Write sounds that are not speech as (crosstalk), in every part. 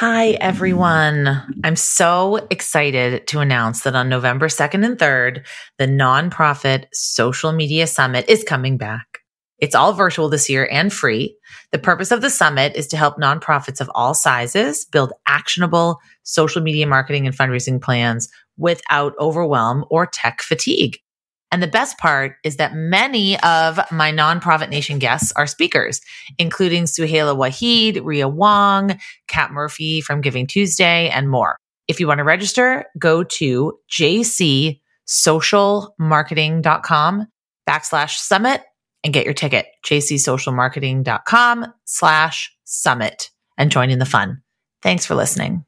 Hi, everyone. I'm so excited to announce that on November 2nd and 3rd, the Nonprofit Social Media Summit is coming back. It's all virtual this year and free. The purpose of the summit is to help nonprofits of all sizes build actionable social media marketing and fundraising plans without overwhelm or tech fatigue. And the best part is that many of my nonprofit nation guests are speakers, including Suhaila Wahid, Rhea Wong, Kat Murphy from Giving Tuesday, and more. If you want to register, go to jcsocialmarketing.com backslash summit and get your ticket. jcsocialmarketing.com slash summit and join in the fun. Thanks for listening.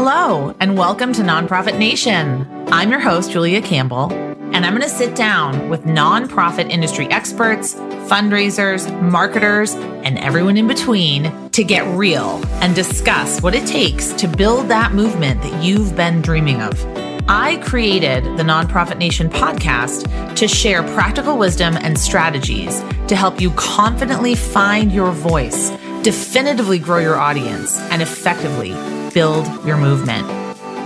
Hello, and welcome to Nonprofit Nation. I'm your host, Julia Campbell, and I'm going to sit down with nonprofit industry experts, fundraisers, marketers, and everyone in between to get real and discuss what it takes to build that movement that you've been dreaming of. I created the Nonprofit Nation podcast to share practical wisdom and strategies to help you confidently find your voice, definitively grow your audience, and effectively build your movement.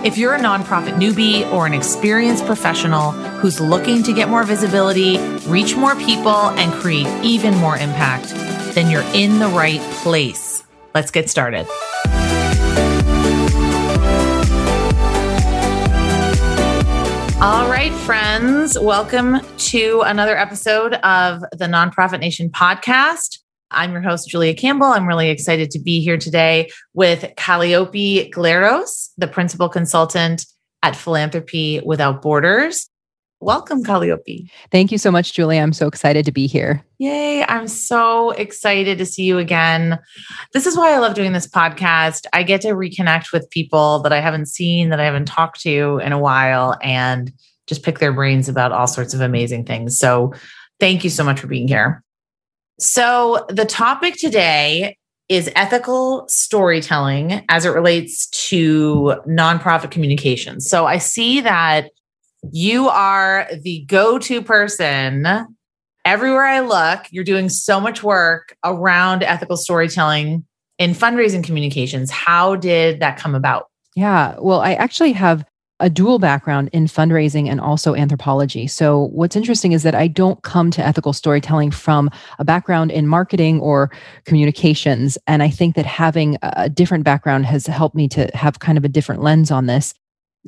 If you're a nonprofit newbie or an experienced professional who's looking to get more visibility, reach more people, and create even more impact, then you're in the right place. Let's get started. All right, friends, welcome to another episode of the Nonprofit Nation podcast. I'm your host, Julia Campbell. I'm really excited to be here today with Calliope Glaros, the principal consultant at Philanthropy Without Borders. Welcome, Calliope. Thank you so much, Julia. I'm so excited to be here. Yay. I'm so excited to see you again. This is why I love doing this podcast. I get to reconnect with people that I haven't seen, that I haven't talked to in a while, and just pick their brains about all sorts of amazing things. So, thank you so much for being here. So, the topic today is ethical storytelling as it relates to nonprofit communications. So, I see that you are the go to person everywhere I look. You're doing so much work around ethical storytelling in fundraising communications. How did that come about? Yeah, well, I actually have a dual background in fundraising and also anthropology. So, what's interesting is that I don't come to ethical storytelling from a background in marketing or communications. And I think that having a different background has helped me to have kind of a different lens on this.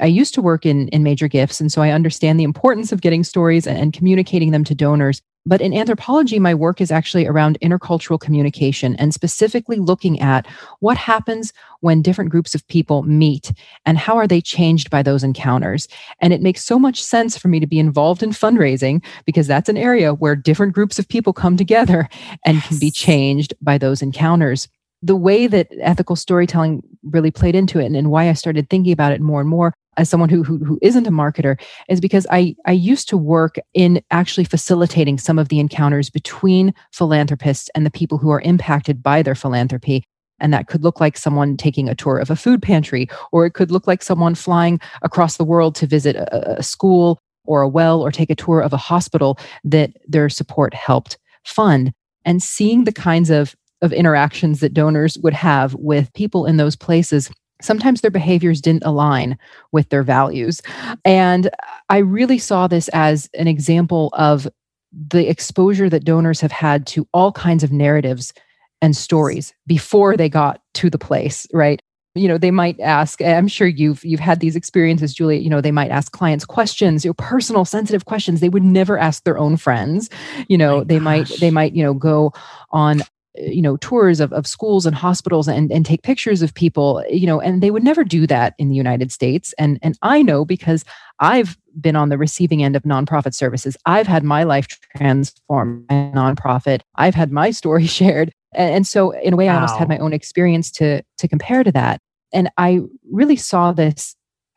I used to work in, in major gifts, and so I understand the importance of getting stories and, and communicating them to donors. But in anthropology, my work is actually around intercultural communication and specifically looking at what happens when different groups of people meet and how are they changed by those encounters. And it makes so much sense for me to be involved in fundraising because that's an area where different groups of people come together and yes. can be changed by those encounters the way that ethical storytelling really played into it and, and, why I started thinking about it more and more as someone who, who who isn't a marketer is because I I used to work in actually facilitating some of the encounters between philanthropists and the people who are impacted by their philanthropy. And that could look like someone taking a tour of a food pantry, or it could look like someone flying across the world to visit a, a school or a well or take a tour of a hospital that their support helped fund. And seeing the kinds of, of interactions that donors would have with people in those places sometimes their behaviors didn't align with their values. And I really saw this as an example of the exposure that donors have had to all kinds of narratives and stories before they got to the place, right? You know, they might ask, I'm sure you've you've had these experiences, Julia, you know, they might ask clients questions, you know, personal sensitive questions they would never ask their own friends. You know, oh they gosh. might they might, you know, go on you know tours of, of schools and hospitals and, and take pictures of people you know and they would never do that in the united states. And and i know because i've been on the receiving end of nonprofit services. I've had my life transformed by a nonprofit. I've had my story (laughs) shared. And, and so in a way wow. i almost had my own experience to to compare to that. And i really saw this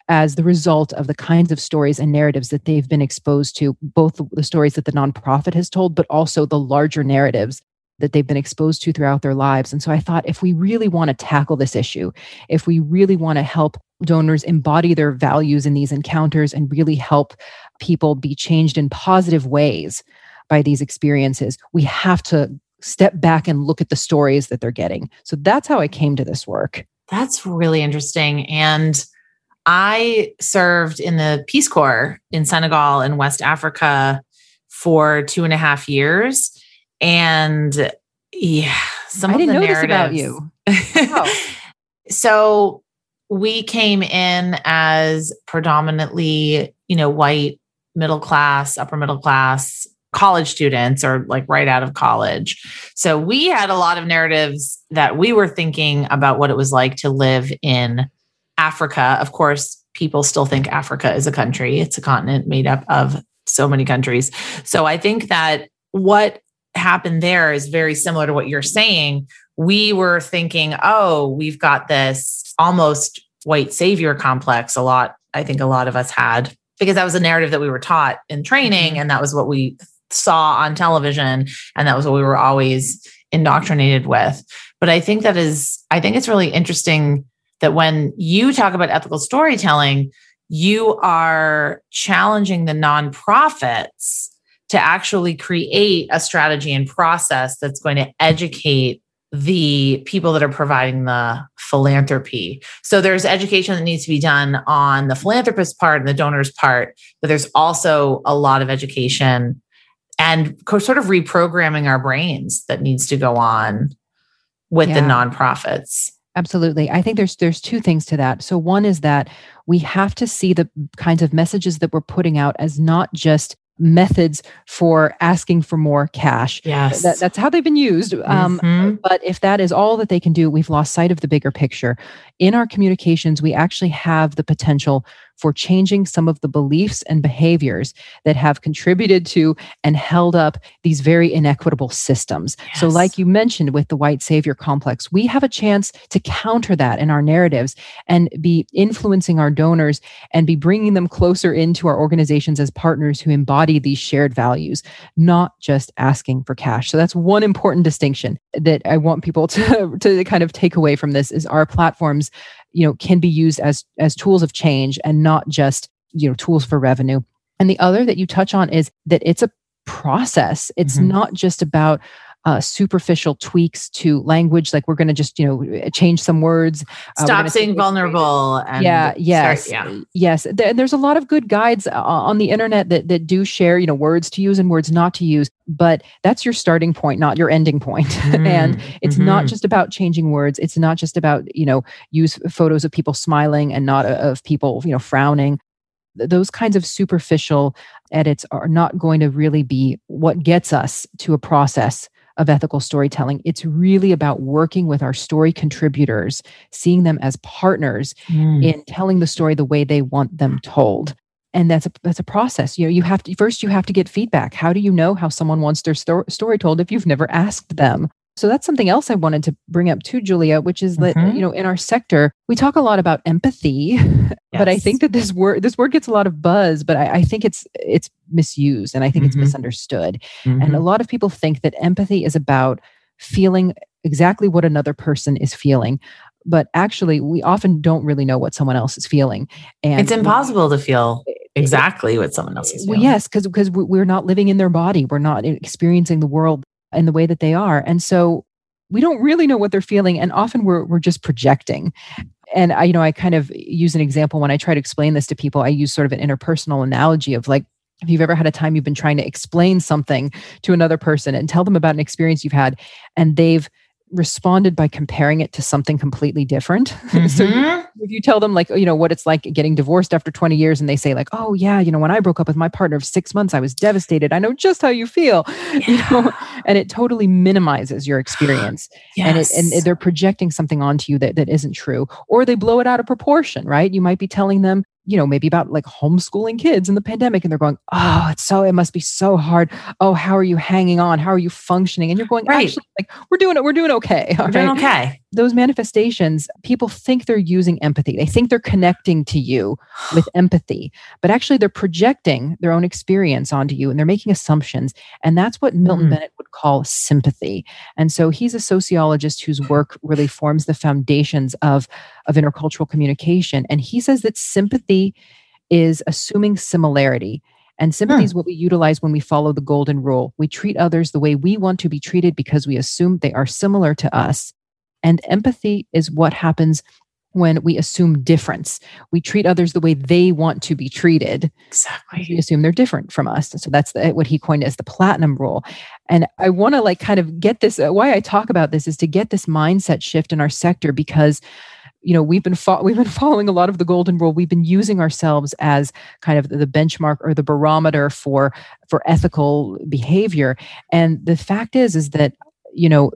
as the result of the kinds of stories and narratives that they've been exposed to, both the stories that the nonprofit has told, but also the larger narratives that they've been exposed to throughout their lives. And so I thought if we really want to tackle this issue, if we really want to help donors embody their values in these encounters and really help people be changed in positive ways by these experiences, we have to step back and look at the stories that they're getting. So that's how I came to this work. That's really interesting. And I served in the Peace Corps in Senegal and West Africa for two and a half years. And yeah, some I of didn't the know narratives about you. Oh. (laughs) so we came in as predominantly, you know, white, middle class, upper middle class college students or like right out of college. So we had a lot of narratives that we were thinking about what it was like to live in Africa. Of course, people still think Africa is a country, it's a continent made up of so many countries. So I think that what happened there is very similar to what you're saying. We were thinking, oh, we've got this almost white savior complex. A lot, I think a lot of us had, because that was a narrative that we were taught in training, Mm-hmm. and that was what we saw on television, and that was what we were always indoctrinated with. But I think that is, I think it's really interesting that when you talk about ethical storytelling, you are challenging the nonprofits to actually create a strategy and process that's going to educate the people that are providing the philanthropy. So there's education that needs to be done on the philanthropist part and the donors part, but there's also a lot of education and sort of reprogramming our brains that needs to go on with the nonprofits. Absolutely. I think there's there's two things to that. So one is that we have to see the kinds of messages that we're putting out as not just methods for asking for more cash. Yes. That, that's how they've been used. Um, Mhm. But if that is all that they can do, we've lost sight of the bigger picture. In our communications, we actually have the potential for changing some of the beliefs and behaviors that have contributed to and held up these very inequitable systems. So, like you mentioned with the white savior complex, we have a chance to counter that in our narratives and be influencing our donors and be bringing them closer into our organizations as partners who embody these shared values, not just asking for cash. So, that's one important distinction that I want people (laughs) to, to kind of take away from this is our platforms you know can be used as as tools of change and not just you know tools for revenue and the other that you touch on is that it's a process it's Mhm. not just about uh, superficial tweaks to language like we're going to just you know change some words Uh, Stop saying vulnerable and yeah start- yes yeah. yes There- there's a lot of good guides uh, on the internet that that do share you know words to use and words not to use but that's your starting point not your ending point. point (laughs) and it's not Mhm. just about changing words it's not just about you know use photos of people smiling and not uh, of people you know frowning those kinds of superficial edits are not going to really be what gets us to a process of ethical storytelling. It's really about working with our story contributors seeing them as partners Mm. in telling the story the way they want them told. And that's a that's a process. You know you have to first you have to get feedback. How do you know how someone wants their sto- story told if you've never asked them? So that's something else i wanted to bring up too julia which is that Mhm. you know in our sector we talk a lot about empathy (laughs) but i think that this word this word gets a lot of buzz but i, I think it's it's misused and i think it's Mhm. misunderstood and a Mhm. lot of people think that empathy is about feeling exactly what another person is feeling. But actually, we often don't really know what someone else is feeling. And it's impossible to feel exactly what someone else is Well, feeling. yes, because because we're not living in their body. We're not experiencing the world in the way that they are, and so we don't really know what they're feeling. And often we're we're just projecting. And I, you know, I kind of use an example when I try to explain this to people. I use sort of an interpersonal analogy of like if you've ever had a time you've been trying to explain something to another person and tell them about an experience you've had, and they've responded by comparing it to something completely different. (laughs) so you- Mhm. if you tell them like you know what it's like getting divorced after 20 years and they say like oh yeah you know when i broke up with my partner of six months i was devastated i know just how you feel (laughs) you know and it totally minimizes your (gasps) experience and it and Yes. they're projecting something onto you that, that isn't true or they blow it out of proportion right you might be telling them you know maybe about like homeschooling kids in the pandemic and they're going oh it's so it must be so hard oh how are you hanging on how are you functioning and you're going Right. actually like we're doing it we're doing okay all We're doing okay. Those manifestations, people think they're using empathy. They think they're connecting to you (gasps) with empathy, but actually they're projecting their own experience onto you and they're making assumptions. And that's what Milton Mm. Bennett would call sympathy. And so he's a sociologist whose work really forms the foundations of, of intercultural communication. And he says that sympathy is assuming similarity. And sympathy is what we utilize when we follow the golden rule. We treat others the way we want to be treated because we assume they are similar to us. And empathy is what happens when we assume difference. We treat others the way they want to be treated. Exactly. We assume they're different from us. So that's the, what he coined as the platinum rule. And I want to like kind of get this. Uh, why I talk about this is to get this mindset shift in our sector because you know we've been fo- (laughs) we've been following a lot of the golden rule we've been using ourselves as kind of the benchmark or the barometer for for ethical behavior and the fact is is that you know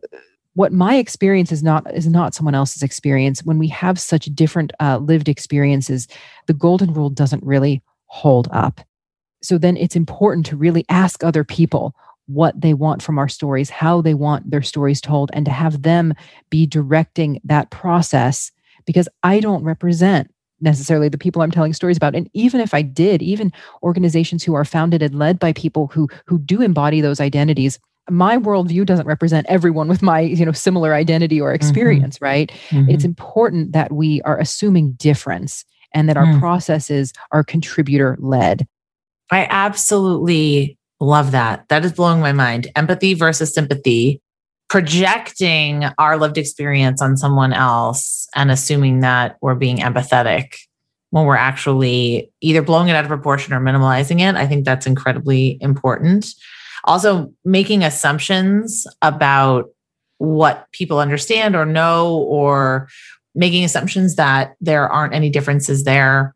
what my experience is not is not someone else's experience. When we have such different uh, lived experiences the golden rule doesn't really hold up. So then it's important to really ask other people what they want from our stories how they want their stories told and to have them be directing that process because i don't represent necessarily the people i'm telling stories about. And even if i did even organizations who are founded and led by people who who do embody those identities my worldview doesn't represent everyone with my you know similar identity or mm-hmm. experience mm-hmm. right mm-hmm. it's important that we are assuming difference and that our mm. processes are contributor led i absolutely love that that is blowing my mind empathy versus sympathy projecting our lived experience on someone else and assuming that we're being empathetic when we're actually either blowing it out of proportion or minimalizing it i think that's incredibly important also, making assumptions about what people understand or know, or making assumptions that there aren't any differences there.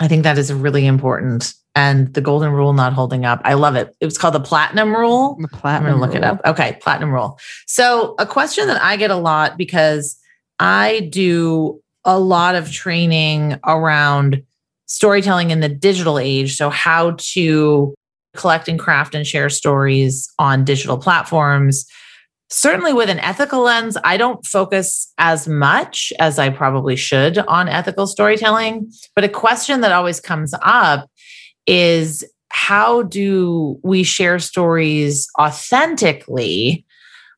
I think that is really important. And the golden rule not holding up. I love it. It was called the platinum rule. The platinum I'm gonna look rule. it up. Okay, platinum rule. So, a question that I get a lot because I do a lot of training around storytelling in the digital age. So, how to collect and craft and share stories on digital platforms. Certainly, with an ethical lens, I don't focus as much as I probably should on ethical storytelling. But a question that always comes up is how do we share stories authentically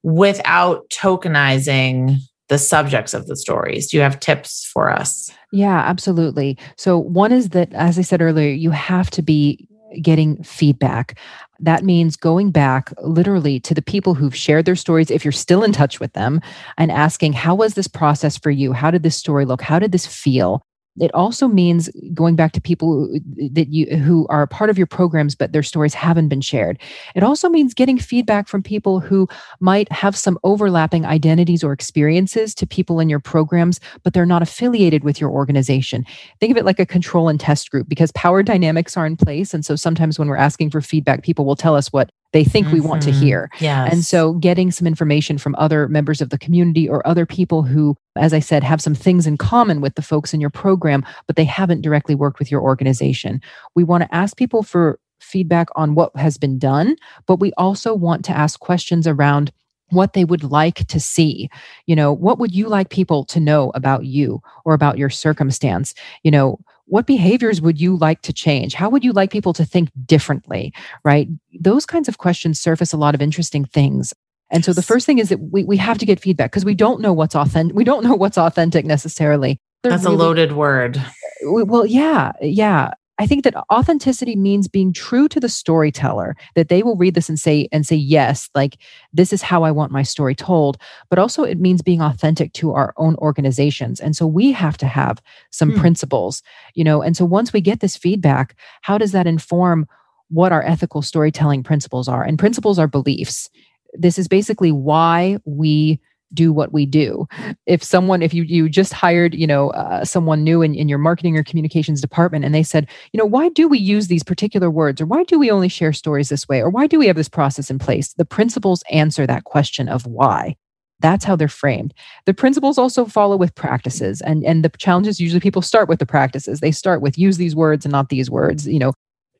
without tokenizing the subjects of the stories? Do you have tips for us? Yeah, absolutely. So, one is that, as I said earlier, you have to be getting feedback. That means going back literally to the people who've shared their stories, if you're still in touch with them, and asking, How was this process for you? How did this story look? How did this feel? It also means going back to people that you who are part of your programs but their stories haven't been shared. It also means getting feedback from people who might have some overlapping identities or experiences to people in your programs but they're not affiliated with your organization. Think of it like a control and test group because power dynamics are in place. And so sometimes when we're asking for feedback people will tell us what they think mm-hmm. we want to mm-hmm. hear. Yes. And so getting some information from other members of the community or other people who, as I said, have some things in common with the folks in your program, but they haven't directly worked with your organization. We want to ask people for feedback on what has been done, but we also want to ask questions around what they would like to see you know what would you like people to know about you or about your circumstance you know what behaviors would you like to change? How would you like people to think differently? Right? Those kinds of questions surface a lot of interesting things. And so the first thing is that we, we have to get feedback because we don't know what's authentic. We don't know what's authentic necessarily. They're That's really, a loaded word. Uh, well, yeah, yeah. I think that authenticity means being true to the storyteller, that they will read this and say, and say, yes, like this is how I want my story told. But also it means being authentic to our own organizations. And so we have to have some hmm. principles, you know, and so once we get this feedback, how does that inform what our ethical storytelling principles are? And principles are beliefs. This is basically why we do what we do. If someone if you you just hired you know uh, someone new in, in your marketing or communications department and they said you know why do we use these particular words? Or why do we only share stories this way? Or why do we have this process in place? The principles answer that question of why. That's how they're framed. The principles also follow with practices and and the challenges usually people start with the practices. They start with use these words and not these words you know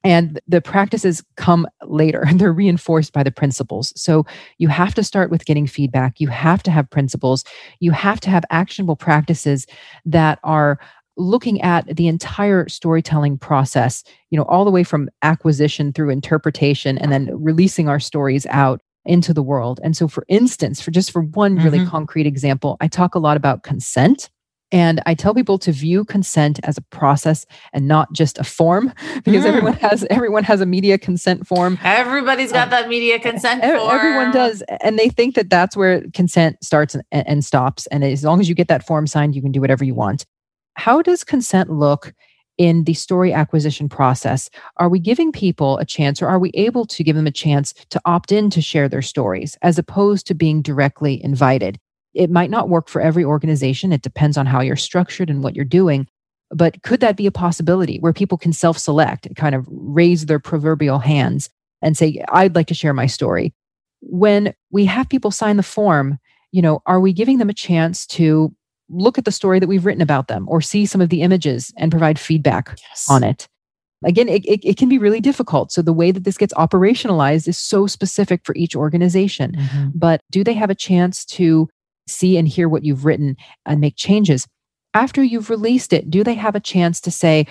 and the practices come later. And (laughs) they're reinforced by the principles. So you have to start with getting feedback. You have to have principles. You have to have actionable practices that are looking at the entire storytelling process you know all the way from acquisition through interpretation and then releasing our stories out into the world. And so for instance for just for one really mm-hmm. concrete example i talk a lot about consent And I tell people to view consent as a process and not just a form (laughs) because mm. everyone has everyone has a media consent form. Everybody's got um, that media consent form. Everyone does and they think that that's where consent starts and, and stops and as long as you get that form signed you can do whatever you want. How does consent look in the story acquisition process? Are we giving people a chance or are we able to give them a chance to opt in to share their stories as opposed to being directly invited? It might not work for every organization. It depends on how you're structured and what you're doing. But could that be a possibility where people can self select, kind of raise their proverbial hands and say, I'd like to share my story? When we have people sign the form, you know, are we giving them a chance to look at the story that we've written about them or see some of the images and provide feedback yes. on it? Again, it, it, it, can be really difficult. So, the way that this gets operationalized is so specific for each organization. Mm-hmm. But do they have a chance to see and hear what you've written and make changes. After you've released it, do they have a chance to say,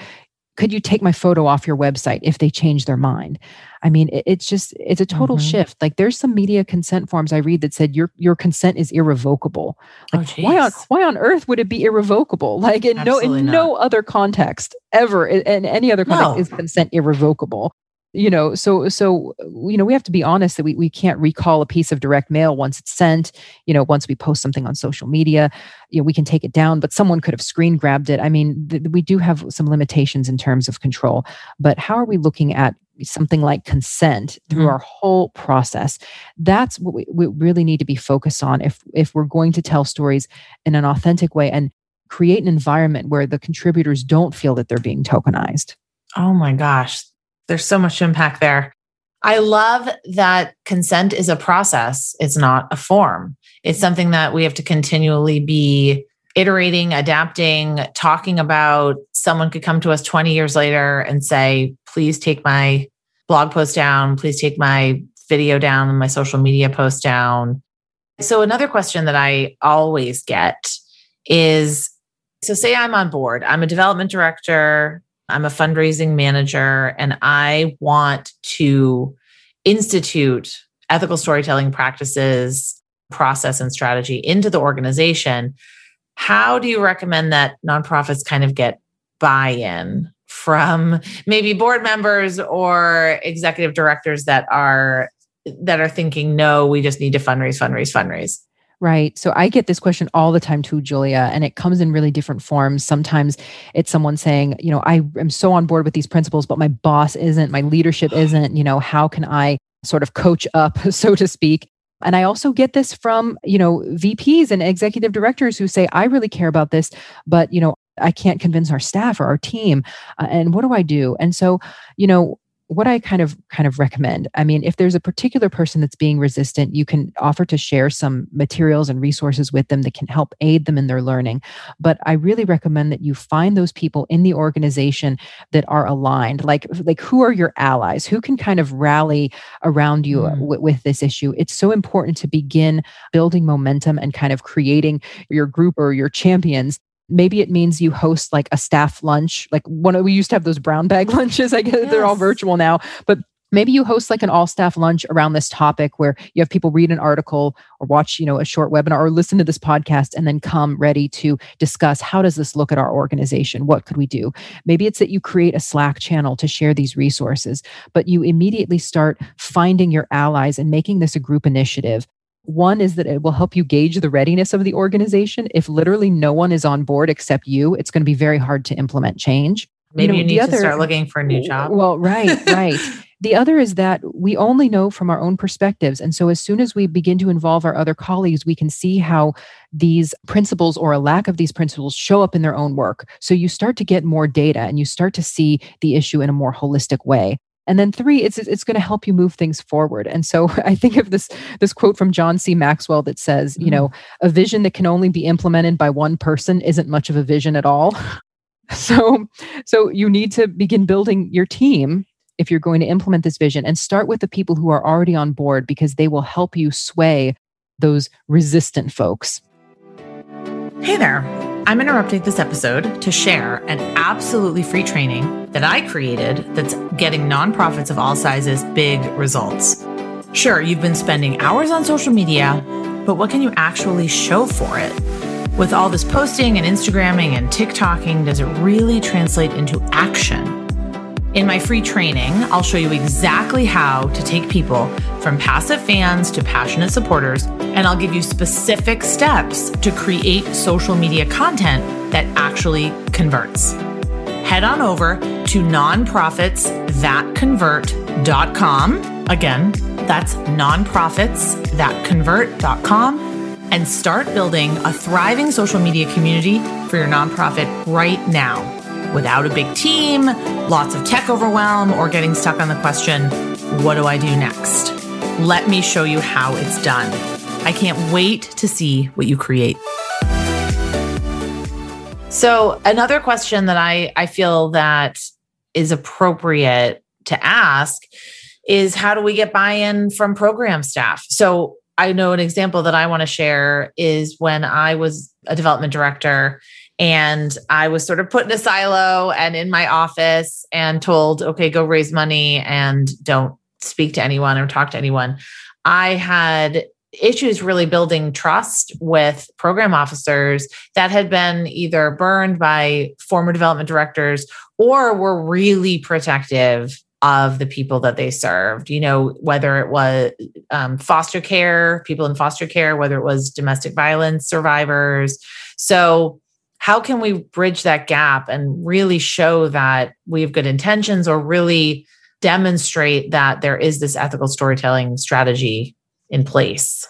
could you take my photo off your website if they change their mind i mean it, it's just it's a total mm-hmm. shift like there's some media consent forms i read that said your your consent is irrevocable like oh, why on why on earth would it be irrevocable like in Absolutely no in not. no other context ever in, in any other context no. is consent irrevocable you know so so you know we have to be honest that we, we can't recall a piece of direct mail once it's sent you know once we post something on social media you know we can take it down but someone could have screen grabbed it. I mean th- we do have some limitations in terms of control but how are we looking at something like consent through mm-hmm. our whole process? That's what we, we really need to be focused on if if we're going to tell stories in an authentic way and create an environment where the contributors don't feel that they're being tokenized. Oh my gosh there's so much impact there. I love that consent is a process, it's not a form. It's something that we have to continually be iterating, adapting, talking about. Someone could come to us 20 years later and say, please take my blog post down, please take my video down, my social media post down. So, another question that I always get is so, say I'm on board, I'm a development director, I'm a fundraising manager and I want to institute ethical storytelling practices, process, and strategy into the organization. How do you recommend that nonprofits kind of get buy in from maybe board members or executive directors that are that are thinking no we just need to fundraise fundraise fundraise Right. So I get this question all the time too, Julia, and it comes in really different forms. Sometimes it's someone saying, you know, I am so on board with these principles, but my boss isn't, my leadership isn't, you know, how can I sort of coach up, (laughs) so to speak? And I also get this from, you know, VPs and executive directors who say, I really care about this, but, you know, I can't convince our staff or our team. Uh, and what do I do? And so, you know, what I kind of kind of recommend. I mean, if there's a particular person that's being resistant, you can offer to share some materials and resources with them that can help aid them in their learning. But I really recommend that you find those people in the organization that are aligned. Like like who are your allies? Who can kind of rally around you mm. w- with this issue? It's so important to begin building momentum and kind of creating your group or your champions maybe it means you host like a staff lunch like one we used to have those brown bag (laughs) lunches i guess yes. they're all virtual now but maybe you host like an all staff lunch around this topic where you have people read an article or watch you know a short webinar or listen to this podcast and then come ready to discuss how does this look at our organization? What could we do? Maybe it's that you create a slack channel to share these resources but you immediately start finding your allies and making this a group initiative one is that it will help you gauge the readiness of the organization. If literally no one is on board except you, it's going to be very hard to implement change. Maybe you, know, you need other, to start looking for a new job. Well, right, (laughs) right. the other is that we only know from our own perspectives. And so as soon as we begin to involve our other colleagues, we can see how these principles or a lack of these principles show up in their own work. So you start to get more data and you start to see the issue in a more holistic way. And then three, it's it's going to help you move things forward. And so (laughs) I think of this this quote from John C. Maxwell that says, mm-hmm. you know, a vision that can only be implemented by one person isn't much of a vision at all. (laughs) so so you need to begin building your team if you're going to implement this vision and start with the people who are already on board because they will help you sway those resistant folks. Hey there. I'm interrupting this episode to share an absolutely free training that I created that's getting nonprofits of all sizes big results. Sure, you've been spending hours on social media, but what can you actually show for it? With all this posting and Instagramming and TikToking, does it really translate into action? In my free training, I'll show you exactly how to take people from passive fans to passionate supporters, and I'll give you specific steps to create social media content that actually converts. Head on over to nonprofitsthatconvert.com. Again, that's nonprofitsthatconvert.com and start building a thriving social media community for your nonprofit right now without a big team, lots of tech overwhelm, or getting stuck on the question, what do I do next? Let me show you how it's done. I can't wait to see what you create. So, another question that I, I feel that is appropriate to ask is how do we get buy in from program staff? So, I know an example that I want to share is when I was a development director and I was sort of put in a silo and in my office and told, okay, go raise money and don't speak to anyone or talk to anyone. I had issues really building trust with program officers that had been either burned by former development directors or were really protective of the people that they served. You know whether it was um, foster care people in foster care whether it was domestic violence survivors. So how can we bridge that gap and really show that we have good intentions or really demonstrate that there is this ethical storytelling strategy in place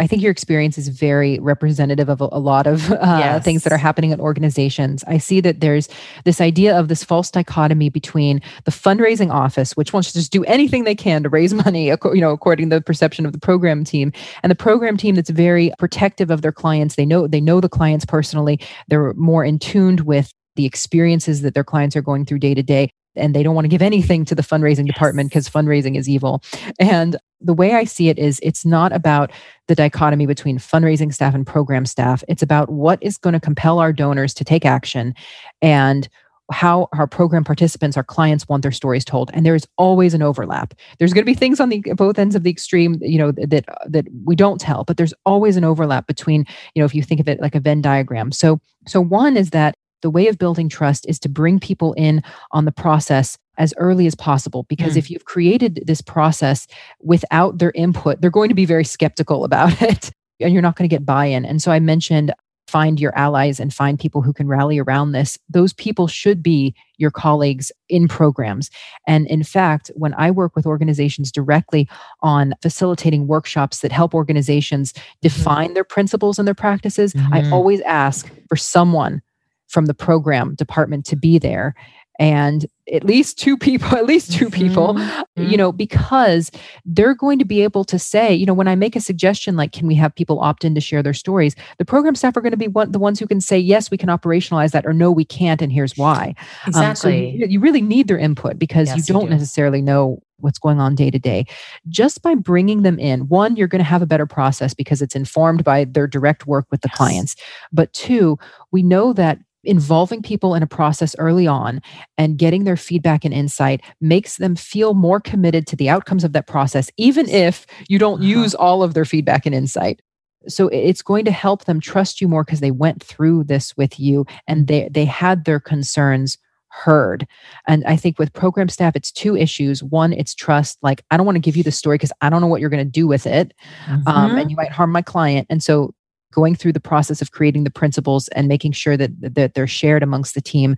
I think your experience is very representative of a, a lot of (laughs) uh, yes. things that are happening in organizations. I see that there's this idea of this false dichotomy between the fundraising office, which wants to just do anything they can to raise (laughs) money, you know, according to the perception of the program team, and the program team that's very protective of their clients. They know they know the clients personally. They're more in tuned with the experiences that their clients are going through day to day and they don't want to give anything to the fundraising yes. department because fundraising is evil. And the way I see it is it's not about the dichotomy between fundraising staff and program staff. It's about what is going to compel our donors to take action and how our program participants, our clients want their stories told. And there is always an overlap. There's going to be things on the both ends of the extreme, you know, that that we don't tell, but there's always an overlap between, you know, if you think of it like a Venn diagram. So so one is that the way of building trust is to bring people in on the process as early as possible because mm. if you've created this process without their input they're going to be very skeptical (laughs) about it and you're not going to get buy-in and so i mentioned find your allies and find people who can rally around this those people should be your colleagues in programs and in fact when i work with organizations directly on facilitating workshops that help organizations mm-hmm. define mm. their principles and their practices mm. i mm-hmm. always ask for someone from the program department to be there and at least two people (laughs) at least 2 people mm-hmm. you know because they're going to be able to say you know when i make a suggestion like can we have people opt in to share their stories the program staff are going to be one, the ones who can say yes we can operationalize that or no we can't and here's why exactly um, so you, you, really need their input because yes, you don't you do. necessarily know what's going on day to day just by bringing them in one you're going to have a better process because it's informed by their direct work with the yes. clients but two we know that involving people in a process early on and getting their feedback and insight makes them feel more committed to the outcomes of that process, even if you don't uh-huh. use all of their feedback and insight. So it's going to help them trust you more because they went through this with you and they, they had their concerns heard. And I think with program staff, it's two issues. One, it's trust. Like, I don't want to give you the story because I don't know what you're going to do with it. Mm-hmm. Um, and you might harm my client. And so going through the process of creating the principles and making sure that, that they're shared amongst the team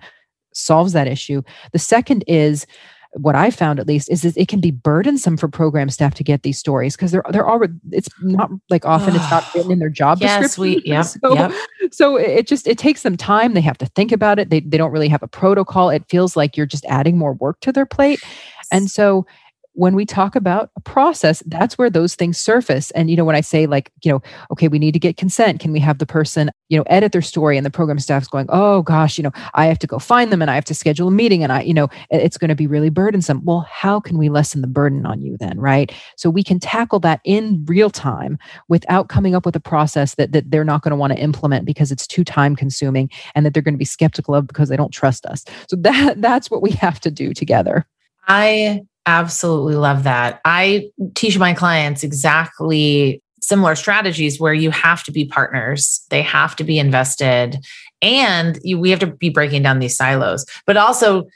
solves that issue. The second is what I found at least is that it can be burdensome for program staff to get these stories because they're they're already it's not like often it's not written in their job yes, description. (laughs) We, yeah, so, yep. so it just it takes them time. They have to think about it. They they don't really have a protocol. It feels like you're just adding more work to their plate. And so when we talk about a process, that's where those things surface. And, you know, when I say, like, you know, okay, we need to get consent, can we have the person, you know, edit their story? And the program staff is going, oh gosh, you know, I have to go find them and I have to schedule a meeting and I, you know, it's going to be really burdensome. Well, how can we lessen the burden on you then? Right. So we can tackle that in real time without coming up with a process that, that they're not going to want to implement because it's too time consuming and that they're going to be skeptical of because they don't trust us. So that (laughs) that's what we have to do together. I absolutely love that. I teach my clients exactly similar strategies where you have to be partners, they have to be invested, and you, we have to be breaking down these silos, but also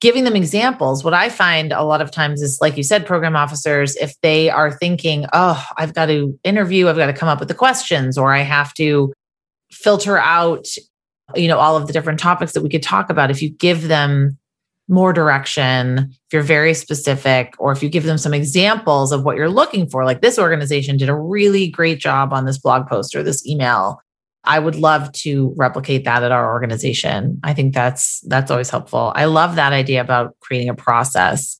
giving them examples. What I find a lot of times is, like you said, program officers, if they are thinking, oh, I've got to interview, I've got to come up with the questions, or I have to filter out, you know, all of the different topics that we could talk about. If you give them more direction, if you're very specific, or if you give them some examples of what you're looking for, like this organization did a really great job on this blog post or this email. I would love to replicate that at our organization. I think that's that's always helpful. I love that idea about creating a process.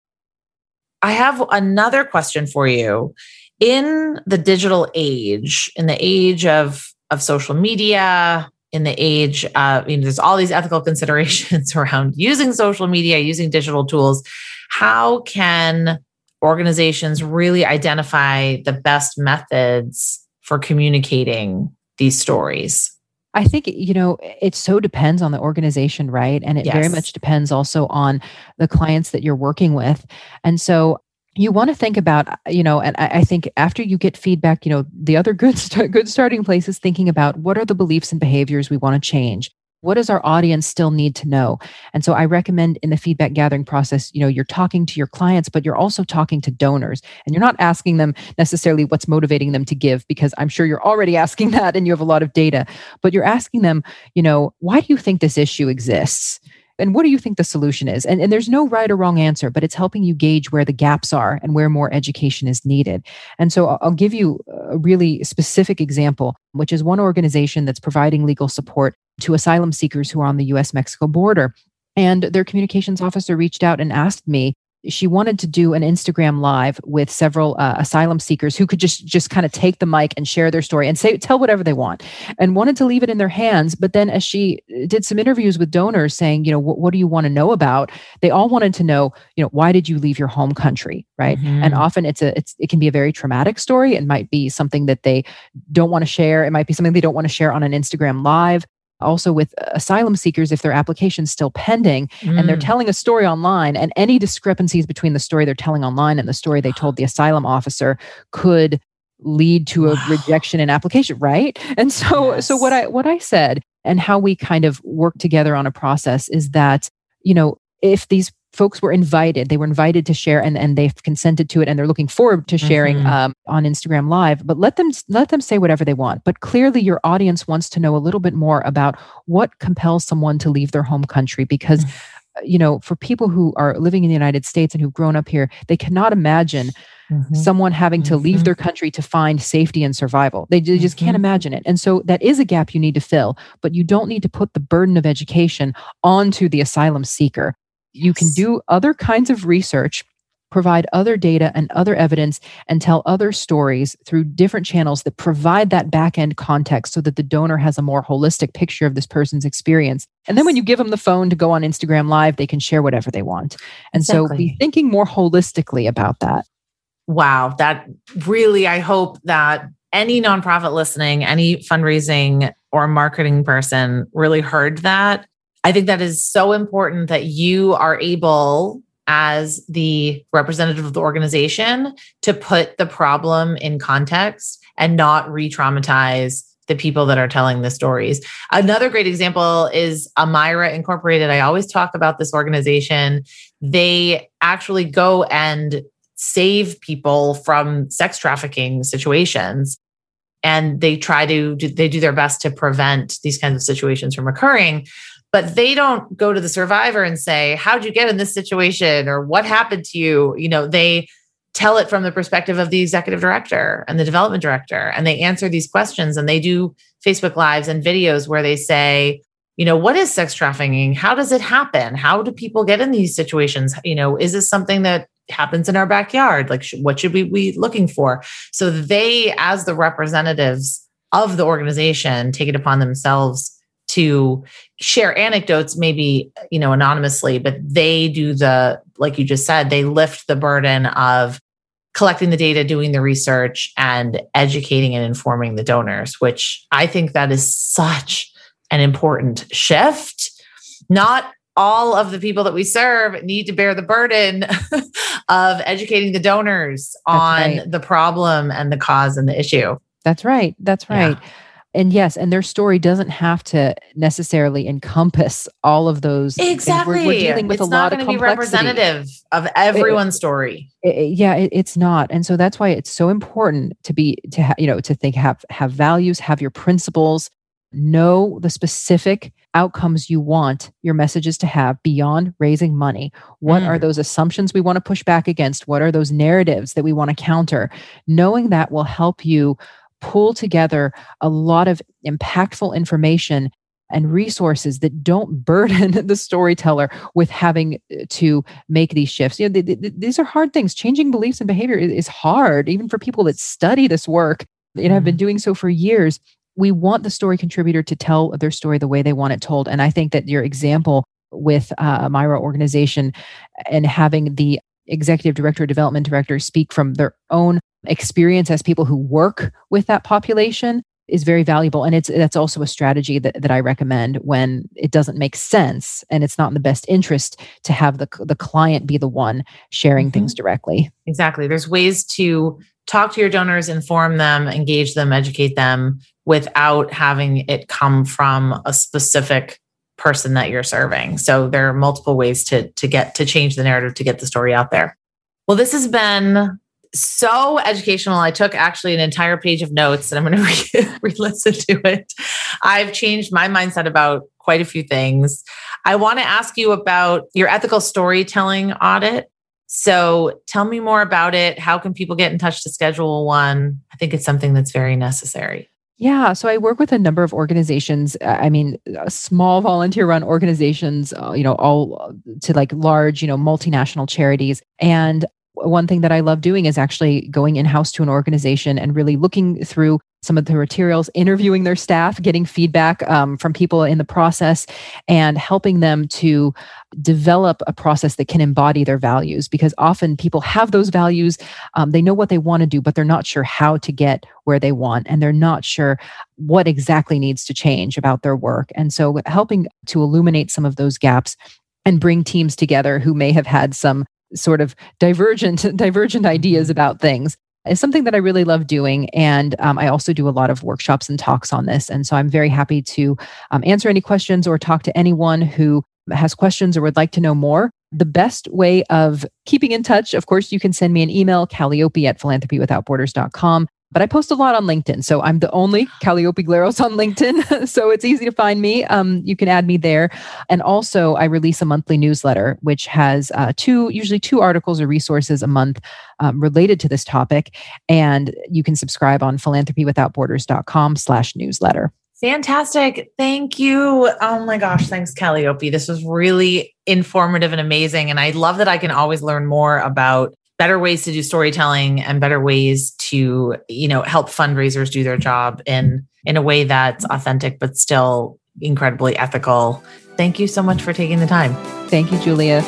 I have another question for you. In the digital age, in the age of of social media, in the age of, you know, there's all these ethical (laughs) considerations around using social media, using digital tools. How can organizations really identify the best methods for communicating these stories? I think, you know, it so depends on the organization, right? And it yes. very much depends also on the clients that you're working with. And so you want to think about uh, you know and I, think after you get feedback you know the other (laughs) good start, good starting place is thinking about what are the beliefs and behaviors we want to change? What does our audience still need to know? And so i recommend in the feedback gathering process you know you're talking to your clients but you're also talking to donors. And you're not asking them necessarily what's motivating them to give because i'm sure you're already (laughs) asking that and you have a lot of data. But you're asking them you know why do you think this issue exists and what do you think the solution is? And, and there's no right or wrong answer but it's helping you gauge where the gaps are and where more education is needed. And so i'll give you a really specific example which is one organization that's providing legal support to asylum seekers who are on the us mexico border. And their communications officer reached out and asked me she wanted to do an Instagram live with several uh, asylum seekers who could just just kind of take the mic and share their story and say tell whatever they want and wanted to leave it in their hands. But then as she uh, did some interviews with donors saying you know what, what do you want to know about? they all wanted to know you know why did you leave your home country? right? Mm-hmm. and often it's a it's it can be a very traumatic story. It might be something that they don't want to share. It might be something they don't want to share on an Instagram live also with asylum seekers if their application's still pending mm. and they're mm. telling a story online and any discrepancies between the story they're telling online and the story they told the asylum officer could lead to a wow. rejection in application right and so yes. so what i what i said and how we kind of work together on a process is that you know if these folks were invited they were invited to share and, and they've consented to it and they're looking forward to sharing mm-hmm. um, on instagram live but let them let them say whatever they want but clearly your audience wants to know a little bit more about what compels someone to leave their home country because mm-hmm. you know for people who are living in the united states and who've grown up here they cannot imagine Mm-hmm. someone having to mm-hmm. leave their country to find safety and survival. They, they just mm-hmm. can't imagine it. And so that is a gap you need to fill, but you don't need to put the burden of education onto the asylum seeker. You can do other kinds of research, provide other data and other evidence, and tell other stories through different channels that provide that back end context so that the donor has a more holistic picture of this person's experience. And then when you give them the phone to go on Instagram Live, they can share whatever they want. And exactly. so be thinking more holistically about that. Wow. That really, I hope that any nonprofit listening, any fundraising or marketing person really heard that I think that is so important that you are able, as the representative of the organization, to put the problem in context and not re traumatize the people that are telling the stories. Another great example is Amirah Incorporated. I always talk about this organization. They actually go and save people from sex trafficking situations and they try to they do their best to prevent these kinds of situations from occurring but they don't go to the survivor and say how'd you get in this situation? or what happened to you? You know they tell it from the perspective of the executive director and the development director and they answer these questions and they do facebook lives and videos where they say you know what is sex trafficking? How does it happen? How do people get in these situations? You know is this something that happens in our backyard? Like sh- what should we be looking for? So they as the representatives of the organization take it upon themselves to share anecdotes maybe you know anonymously but they do the like you just said they lift the burden of collecting the data doing the research and educating and informing the donors which i think that is such an important shift not all of the people that we serve need to bear the burden (laughs) of educating the donors That's on right. the problem and the cause and the issue That's right. That's right. Yeah. And yes, and their story doesn't have to necessarily encompass all of those. Exactly. We're, we're, dealing with it's a lot of complexity. Be representative of everyone's it, story. It, yeah, it, it's not, and so that's why it's so important to be to ha- you know to think have have values, have your principles, know the specific outcomes you want your messages to have beyond raising money. What mm. are those assumptions we want to push back against? What are those narratives that we want to counter? Knowing that will help you pull together a lot of impactful information and resources that don't (laughs) burden the storyteller with having uh, to make these shifts. You know, they, they, these are hard things. Changing beliefs and behavior is, is hard, even for people that study this work and have been mm. doing so for years we want the story contributor to tell their story the way they want it told. And I think that your example with uh, Amirah organization and having the executive director, development director speak from their own experience as people who work with that population is very valuable. And it's that's also a strategy that, that i recommend when it doesn't make sense and it's not in the best interest to have the, the client be the one sharing mm-hmm. things directly. Exactly. There's ways to talk to your donors inform them engage them educate them without having it come from a specific person that you're serving. So there are multiple ways to to get to change the narrative to get the story out there. Well, this has been so educational. I took actually an entire page of notes and I'm going (laughs) to re listen to it. I've changed my mindset about quite a few things. I want to ask you about your ethical storytelling audit. So tell me more about it. How can people get in touch to schedule one? I think it's something that's very necessary. Yeah, so I work with a number of organizations. Uh, I mean, uh, small volunteer run organizations, uh, you know, all to like large, you know, multinational charities. And one thing that I love doing is actually going in house to an organization and really looking through some of the materials, interviewing their staff, getting feedback um, from people in the process, and helping them to develop a process that can embody their values. Because often people have those values, um, they know what they want to do, but they're not sure how to get where they want, and they're not sure what exactly needs to change about their work. And so, helping to illuminate some of those gaps and bring teams together who may have had some sort of divergent (laughs) divergent ideas about things is something that I really love doing. And um, I also do a lot of workshops and talks on this. And so I'm very happy to um, answer any questions or talk to anyone who has questions or would like to know more. The best way of keeping in touch, of course, you can send me an email, calliope at philanthropywithoutborders.com. But I post a lot on LinkedIn. So I'm the only (gasps) Calliope Glaros on LinkedIn. (laughs) so it's easy to find me. Um, you can add me there. And also, I release a monthly newsletter, which has uh, two, usually two articles or resources a month um, related to this topic. And you can subscribe on philanthropywithoutborders.com slash newsletter. Fantastic. Thank you. Oh my gosh. Thanks, Calliope. This was really informative and amazing. And I love that I can always learn more about better ways to do storytelling and better ways to you know help fundraisers do their job in in a way that's authentic but still incredibly ethical. Thank you so much for taking the time. Thank you julia.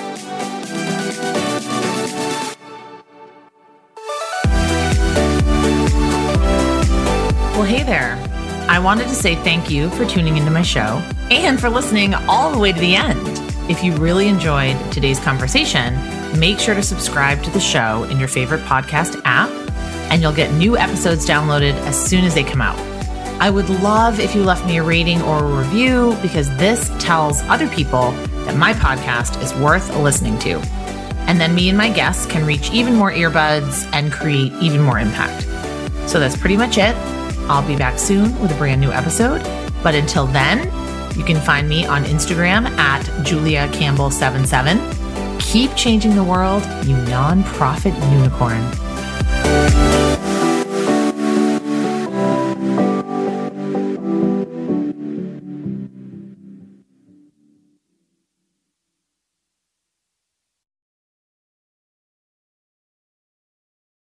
Well hey there. I wanted to say thank you for tuning into my show and for listening all the way to the end. If you really enjoyed today's conversation make sure to subscribe to the show in your favorite podcast app, and you'll get new episodes downloaded as soon as they come out. I would love if you left me a rating or a review because this tells other people that my podcast is worth listening to. And then me and my guests can reach even more earbuds and create even more impact. So that's pretty much it. I'll be back soon with a brand new episode. But until then, you can find me on Instagram at Julia Campbell77 Keep changing the world, you nonprofit unicorn.